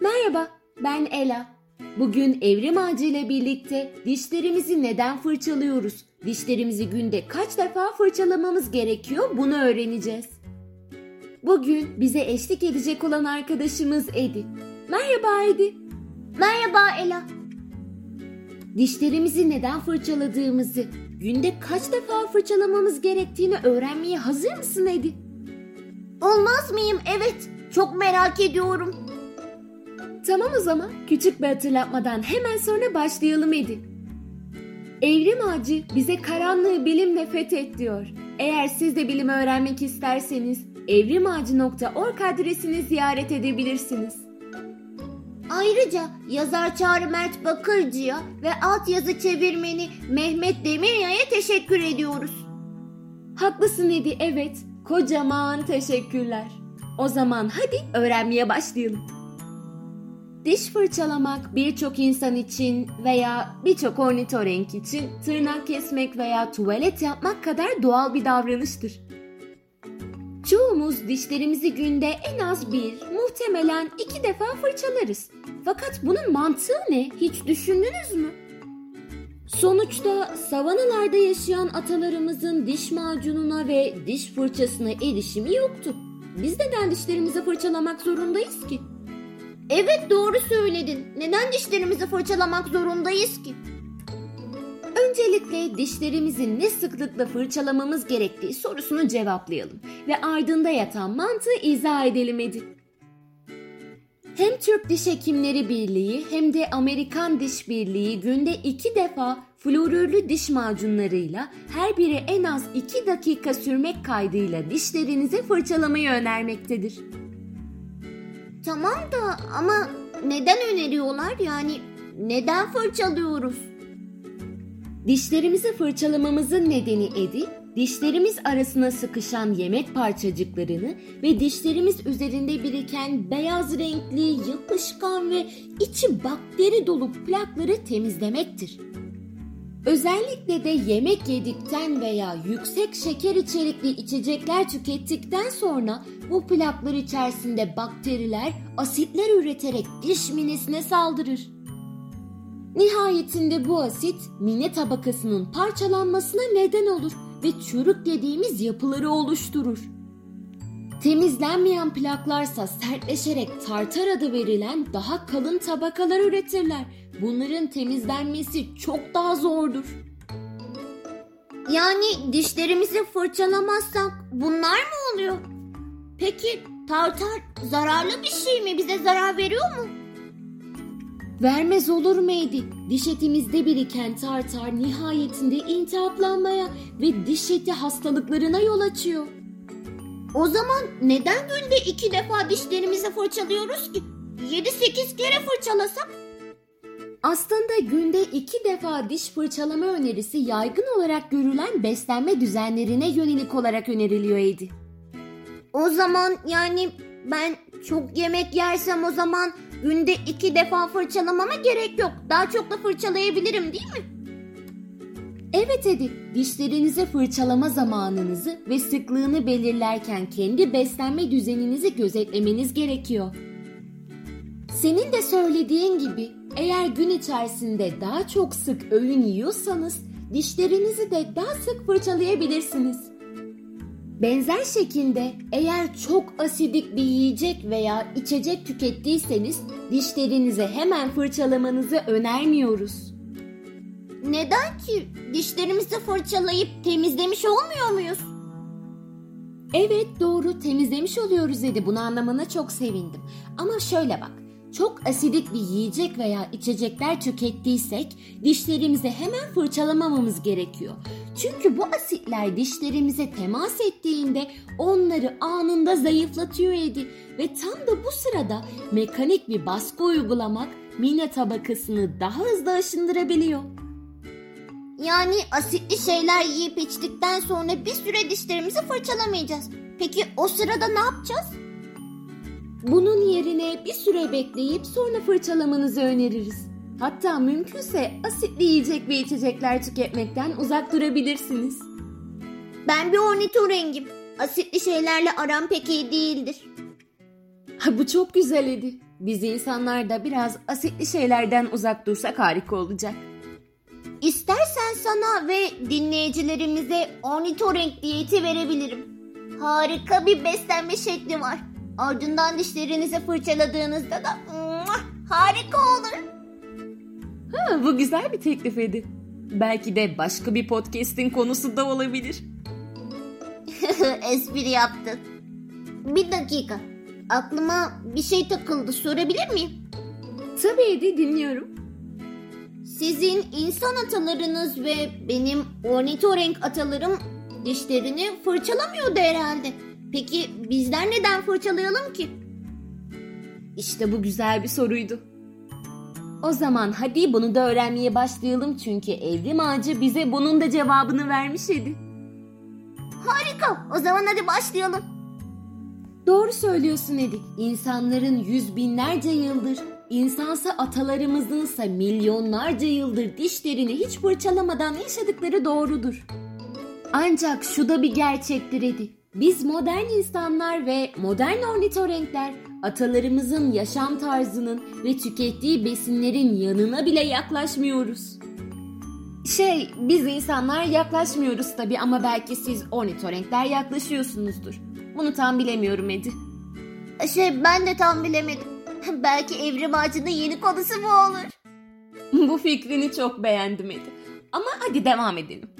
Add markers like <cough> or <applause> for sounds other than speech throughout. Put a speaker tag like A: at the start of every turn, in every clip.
A: Merhaba, ben Ela. Bugün evrim ağacı ile birlikte dişlerimizi neden fırçalıyoruz? Dişlerimizi günde kaç defa fırçalamamız gerekiyor bunu öğreneceğiz. Bugün bize eşlik edecek olan arkadaşımız Edi. Merhaba Edi.
B: Merhaba Ela.
A: Dişlerimizi neden fırçaladığımızı, günde kaç defa fırçalamamız gerektiğini öğrenmeye hazır mısın Edi?
B: Olmaz mıyım? Evet. Çok merak ediyorum.
A: Tamam o zaman küçük bir hatırlatmadan hemen sonra başlayalım Edi. Evrim ağacı bize karanlığı bilimle fethet diyor. Eğer siz de bilim öğrenmek isterseniz evrimağacı.org adresini ziyaret edebilirsiniz.
B: Ayrıca yazar Çağrı Mert Bakırcı'ya ve altyazı çevirmeni Mehmet Demirya'ya teşekkür ediyoruz.
A: Haklısın Edi evet. Kocaman teşekkürler. O zaman hadi öğrenmeye başlayalım. Diş fırçalamak birçok insan için veya birçok ornitorenk için tırnak kesmek veya tuvalet yapmak kadar doğal bir davranıştır. Çoğumuz dişlerimizi günde en az bir, muhtemelen iki defa fırçalarız. Fakat bunun mantığı ne? Hiç düşündünüz mü? Sonuçta savanalarda yaşayan atalarımızın diş macununa ve diş fırçasına erişimi yoktu. Biz neden dişlerimizi fırçalamak zorundayız ki?
B: Evet doğru söyledin. Neden dişlerimizi fırçalamak zorundayız ki?
A: Öncelikle dişlerimizi ne sıklıkla fırçalamamız gerektiği sorusunu cevaplayalım ve ardında yatan mantığı izah edelim Edi. Hem Türk Diş Hekimleri Birliği hem de Amerikan Diş Birliği günde iki defa florürlü diş macunlarıyla her biri en az iki dakika sürmek kaydıyla dişlerinizi fırçalamayı önermektedir.
B: Tamam da ama neden öneriyorlar yani neden fırçalıyoruz?
A: Dişlerimizi fırçalamamızın nedeni Edi, dişlerimiz arasına sıkışan yemek parçacıklarını ve dişlerimiz üzerinde biriken beyaz renkli, yapışkan ve içi bakteri dolu plakları temizlemektir. Özellikle de yemek yedikten veya yüksek şeker içerikli içecekler tükettikten sonra bu plaklar içerisinde bakteriler asitler üreterek diş minesine saldırır. Nihayetinde bu asit mine tabakasının parçalanmasına neden olur ve çürük dediğimiz yapıları oluşturur. Temizlenmeyen plaklarsa sertleşerek tartar adı verilen daha kalın tabakalar üretirler. Bunların temizlenmesi çok daha zordur.
B: Yani dişlerimizi fırçalamazsak bunlar mı oluyor? Peki tartar zararlı bir şey mi? Bize zarar veriyor mu?
A: Vermez olur mu Edi? Diş etimizde biriken tartar nihayetinde iltihaplanmaya ve diş eti hastalıklarına yol açıyor.
B: O zaman neden günde iki defa dişlerimizi fırçalıyoruz ki? 7-8 kere fırçalasak?
A: Aslında günde iki defa diş fırçalama önerisi yaygın olarak görülen beslenme düzenlerine yönelik olarak öneriliyor Edi.
B: O zaman yani ben çok yemek yersem o zaman günde iki defa fırçalamama gerek yok. Daha çok da fırçalayabilirim değil mi?
A: Evet Edi, dişlerinizi fırçalama zamanınızı ve sıklığını belirlerken kendi beslenme düzeninizi gözetlemeniz gerekiyor. Senin de söylediğin gibi eğer gün içerisinde daha çok sık öğün yiyorsanız dişlerinizi de daha sık fırçalayabilirsiniz. Benzer şekilde eğer çok asidik bir yiyecek veya içecek tükettiyseniz dişlerinizi hemen fırçalamanızı önermiyoruz.
B: Neden ki? Dişlerimizi fırçalayıp temizlemiş olmuyor muyuz?
A: Evet doğru temizlemiş oluyoruz dedi bunu anlamana çok sevindim. Ama şöyle bak çok asidik bir yiyecek veya içecekler tükettiysek dişlerimizi hemen fırçalamamamız gerekiyor. Çünkü bu asitler dişlerimize temas ettiğinde onları anında zayıflatıyor Edi ve tam da bu sırada mekanik bir baskı uygulamak mine tabakasını daha hızlı aşındırabiliyor.
B: Yani asitli şeyler yiyip içtikten sonra bir süre dişlerimizi fırçalamayacağız. Peki o sırada ne yapacağız?
A: Bunun yerine bir süre bekleyip sonra fırçalamanızı öneririz. Hatta mümkünse asitli yiyecek ve içecekler tüketmekten uzak durabilirsiniz.
B: Ben bir ornitorengim. Asitli şeylerle aram pek iyi değildir.
A: Ha, bu çok güzel Edi. Biz insanlar da biraz asitli şeylerden uzak dursak harika olacak.
B: İstersen sana ve dinleyicilerimize ornitorenk diyeti verebilirim. Harika bir beslenme şekli var. Ardından dişlerinizi fırçaladığınızda da muah, harika olur.
A: Ha, bu güzel bir teklif Edi. Belki de başka bir podcast'in konusu da olabilir. <laughs>
B: Espri yaptın. Bir dakika. Aklıma bir şey takıldı. Sorabilir miyim?
A: Tabii Edi dinliyorum.
B: Sizin insan atalarınız ve benim ornitorenk atalarım dişlerini fırçalamıyordu herhalde. Peki bizler neden fırçalayalım ki?
A: İşte bu güzel bir soruydu. O zaman hadi bunu da öğrenmeye başlayalım çünkü evrim ağacı bize bunun da cevabını vermiş idi.
B: Harika. O zaman hadi başlayalım.
A: Doğru söylüyorsun Edi. İnsanların yüz binlerce yıldır, insansa atalarımızınsa milyonlarca yıldır dişlerini hiç fırçalamadan yaşadıkları doğrudur. Ancak şu da bir gerçektir Edi. Biz modern insanlar ve modern ornitorenkler atalarımızın yaşam tarzının ve tükettiği besinlerin yanına bile yaklaşmıyoruz. Şey, biz insanlar yaklaşmıyoruz tabii ama belki siz ornitorenkler yaklaşıyorsunuzdur. Bunu tam bilemiyorum Edi.
B: Şey ben de tam bilemedim. <laughs> Belki evrim ağacının yeni konusu bu olur. <laughs>
A: Bu fikrini çok beğendim Edi. Ama hadi devam edelim.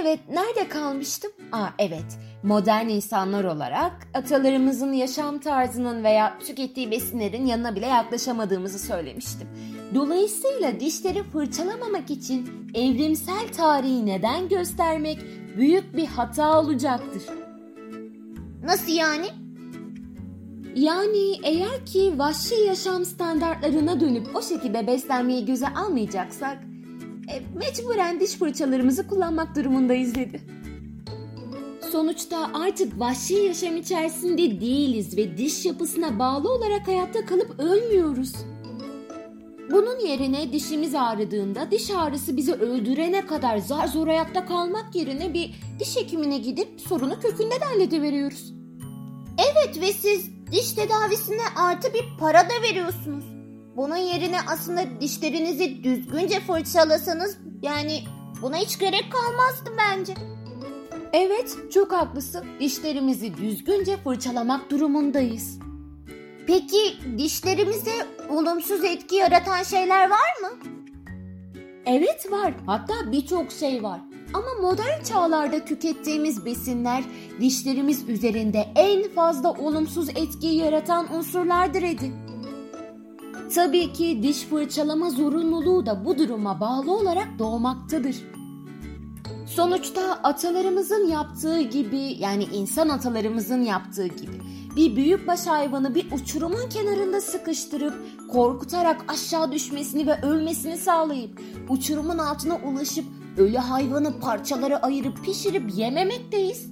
A: Evet, nerede kalmıştım? Aa evet, modern insanlar olarak atalarımızın yaşam tarzının veya tükettiği besinlerin yanına bile yaklaşamadığımızı söylemiştim. Dolayısıyla dişleri fırçalamamak için evrimsel tarihi neden göstermek büyük bir hata olacaktır.
B: Nasıl yani?
A: Yani eğer ki vahşi yaşam standartlarına dönüp o şekilde beslenmeyi göze almayacaksak e, mecburen diş fırçalarımızı kullanmak durumundayız dedi. Sonuçta artık vahşi yaşam içerisinde değiliz ve diş yapısına bağlı olarak hayatta kalıp ölmüyoruz. Bunun yerine dişimiz ağrıdığında diş ağrısı bizi öldürene kadar zar zor hayatta kalmak yerine bir diş hekimine gidip sorunu kökünden hallediveriyoruz.
B: Evet ve siz diş tedavisine artı bir para da veriyorsunuz. Bunun yerine aslında dişlerinizi düzgünce fırçalasanız yani buna hiç gerek kalmazdı bence.
A: Evet, çok haklısın. Dişlerimizi düzgünce fırçalamak durumundayız.
B: Peki dişlerimize olumsuz etki yaratan şeyler var mı?
A: Evet var. Hatta birçok şey var. Ama modern çağlarda tükettiğimiz besinler dişlerimiz üzerinde en fazla olumsuz etki yaratan unsurlardır Edi. Tabii ki diş fırçalama zorunluluğu da bu duruma bağlı olarak doğmaktadır. Sonuçta atalarımızın yaptığı gibi yani insan atalarımızın yaptığı gibi bir büyükbaş hayvanı bir uçurumun kenarında sıkıştırıp korkutarak aşağı düşmesini ve ölmesini sağlayıp uçurumun altına ulaşıp ölü hayvanı parçalara ayırıp pişirip yememekteyiz.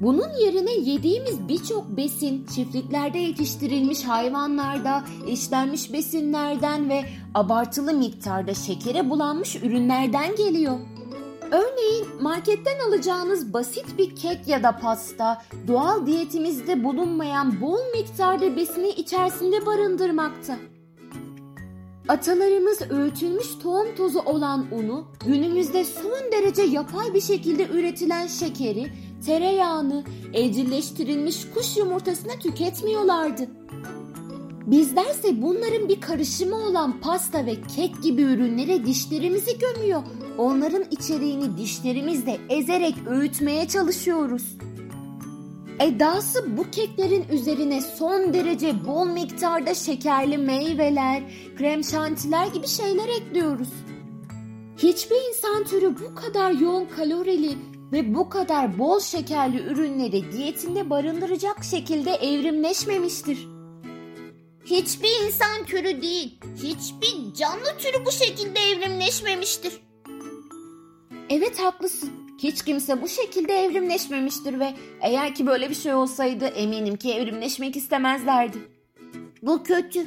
A: Bunun yerine yediğimiz birçok besin çiftliklerde yetiştirilmiş hayvanlarda, işlenmiş besinlerden ve abartılı miktarda şekere bulanmış ürünlerden geliyor. Örneğin marketten alacağınız basit bir kek ya da pasta doğal diyetimizde bulunmayan bol miktarda besini içerisinde barındırmakta. Atalarımız öğütülmüş tohum tozu olan unu, günümüzde son derece yapay bir şekilde üretilen şekeri, tereyağını, evcilleştirilmiş kuş yumurtasını tüketmiyorlardı. Bizlerse bunların bir karışımı olan pasta ve kek gibi ürünlere dişlerimizi gömüyor. Onların içeriğini dişlerimizle ezerek öğütmeye çalışıyoruz. Edası bu keklerin üzerine son derece bol miktarda şekerli meyveler, krem şantiler gibi şeyler ekliyoruz. Hiçbir insan türü bu kadar yoğun kalorili ve bu kadar bol şekerli ürünleri diyetinde barındıracak şekilde evrimleşmemiştir.
B: Hiçbir insan türü değil, hiçbir canlı türü bu şekilde evrimleşmemiştir.
A: Evet haklısın. Hiç kimse bu şekilde evrimleşmemiştir ve eğer ki böyle bir şey olsaydı eminim ki evrimleşmek istemezlerdi.
B: Bu kötü.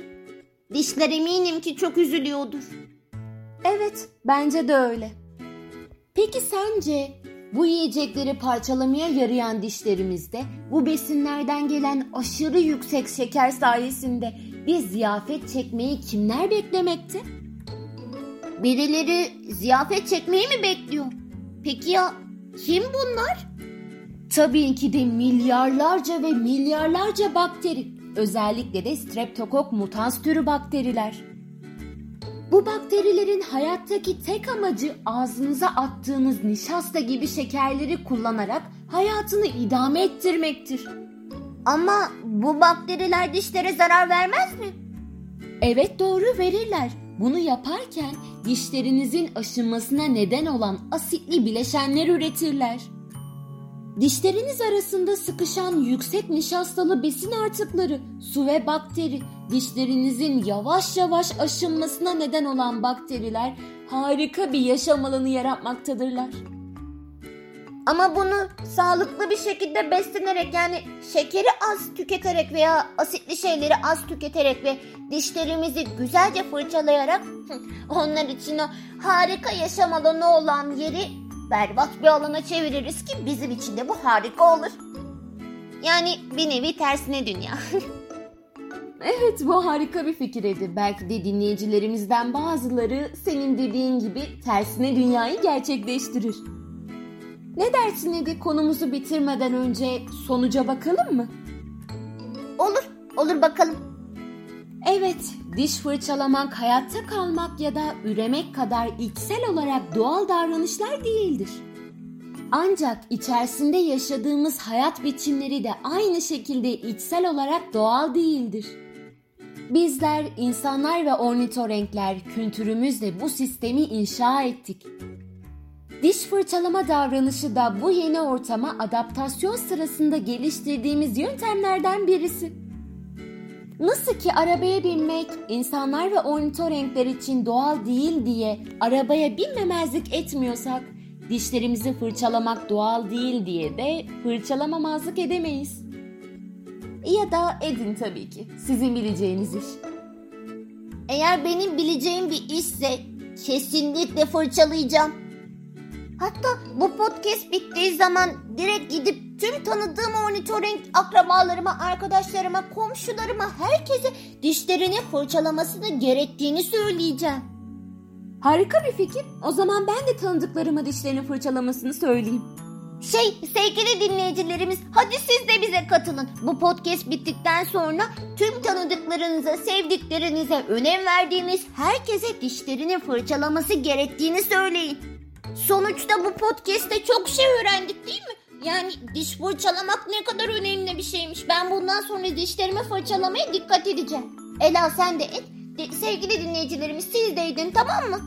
B: Dişler eminim ki çok üzülüyordur.
A: Evet, bence de öyle. Peki sence bu yiyecekleri parçalamaya yarayan dişlerimizde bu besinlerden gelen aşırı yüksek şeker sayesinde Bir ziyafet çekmeyi kimler beklemekte?
B: Birileri ziyafet çekmeyi mi bekliyor? Peki ya kim bunlar?
A: Tabii ki de milyarlarca ve milyarlarca bakteri. Özellikle de streptokok mutans türü bakteriler. Bu bakterilerin hayattaki tek amacı ağzınıza attığınız nişasta gibi şekerleri kullanarak hayatını idame ettirmektir.
B: Ama bu bakteriler dişlere zarar vermez mi?
A: Evet doğru verirler. Bunu yaparken dişlerinizin aşınmasına neden olan asitli bileşenler üretirler. Dişleriniz arasında sıkışan yüksek nişastalı besin artıkları, su ve bakteri, dişlerinizin yavaş yavaş aşınmasına neden olan bakteriler harika bir yaşam alanı yaratmaktadırlar.
B: Ama bunu sağlıklı bir şekilde beslenerek yani şekeri az tüketerek veya asitli şeyleri az tüketerek ve dişlerimizi güzelce fırçalayarak onlar için o harika yaşam alanı olan yeri berbat bir alana çeviririz ki bizim için de bu harika olur. Yani bir nevi tersine dünya. <laughs>
A: Evet bu harika bir fikir Edi. Belki de dinleyicilerimizden bazıları senin dediğin gibi tersine dünyayı gerçekleştirir. Ne dersin Edi konumuzu bitirmeden önce sonuca bakalım mı?
B: olur, olur bakalım.
A: Evet, diş fırçalamak hayatta kalmak ya da üremek kadar içsel olarak doğal davranışlar değildir. Ancak içerisinde yaşadığımız hayat biçimleri de aynı şekilde içsel olarak doğal değildir. Bizler insanlar ve ornitorenkler kültürümüzle bu sistemi inşa ettik. Diş fırçalama davranışı da bu yeni ortama adaptasyon sırasında geliştirdiğimiz yöntemlerden birisi. Nasıl ki arabaya binmek insanlar ve ornitorenkler için doğal değil diye arabaya binmemezlik etmiyorsak, dişlerimizi fırçalamak doğal değil diye de fırçalamamazlık edemeyiz. Ya da edin tabii ki. Sizin bileceğiniz iş.
B: Eğer benim bileceğim bir işse kesinlikle fırçalayacağım. Hatta bu podcast bittiği zaman direkt gidip tüm tanıdığım ornitorenk akrabalarıma, arkadaşlarıma, komşularıma, herkese dişlerini fırçalamasını gerektiğini söyleyeceğim.
A: Harika bir fikir. O zaman ben de tanıdıklarıma dişlerini fırçalamasını söyleyeyim.
B: Şey sevgili dinleyicilerimiz hadi siz de bize katılın. Bu podcast bittikten sonra tüm tanıdıklarınıza, sevdiklerinize, önem verdiğiniz herkese dişlerini fırçalaması gerektiğini söyleyin. Sonuçta bu podcast'te çok şey öğrendik değil mi? Yani diş fırçalamak ne kadar önemli bir şeymiş. Ben bundan sonra dişlerimi fırçalamaya dikkat edeceğim. Ela sen de et. De- sevgili dinleyicilerimiz siz de edin tamam mı?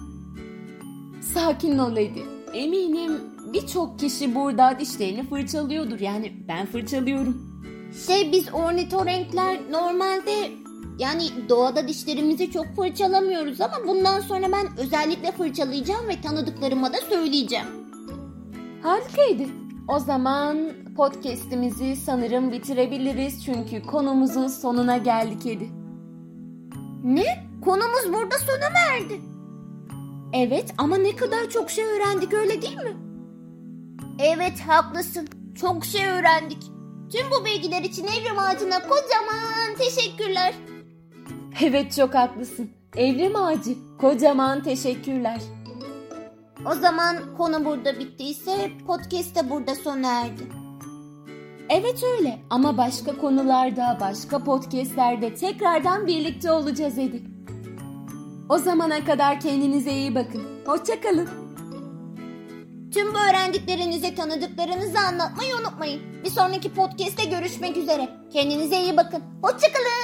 A: Sakin ol Edi. Eminim birçok kişi burada dişlerini fırçalıyordur. Yani ben fırçalıyorum.
B: Şey biz ornitorenkler normalde yani doğada dişlerimizi çok fırçalamıyoruz ama bundan sonra ben özellikle fırçalayacağım ve tanıdıklarıma da söyleyeceğim.
A: Harikaydı. O zaman podcast'imizi sanırım bitirebiliriz çünkü konumuzun sonuna geldik Edi.
B: Ne? Konumuz burada sona mı erdi?
A: Evet ama ne kadar çok şey öğrendik öyle değil mi?
B: Evet haklısın. Çok şey öğrendik. Tüm bu bilgiler için Evrim Ağacı'na kocaman teşekkürler.
A: Evet çok haklısın. Evrim Ağacı kocaman teşekkürler.
B: O zaman konu burada bittiyse podcast de burada sona erdi.
A: Evet öyle ama başka konularda, başka podcastlerde tekrardan birlikte olacağız Edi. O zamana kadar kendinize iyi bakın. Hoşçakalın.
B: Tüm bu öğrendiklerinizi tanıdıklarınızı anlatmayı unutmayın. Bir sonraki podcast'te görüşmek üzere. Kendinize iyi bakın. Hoşçakalın.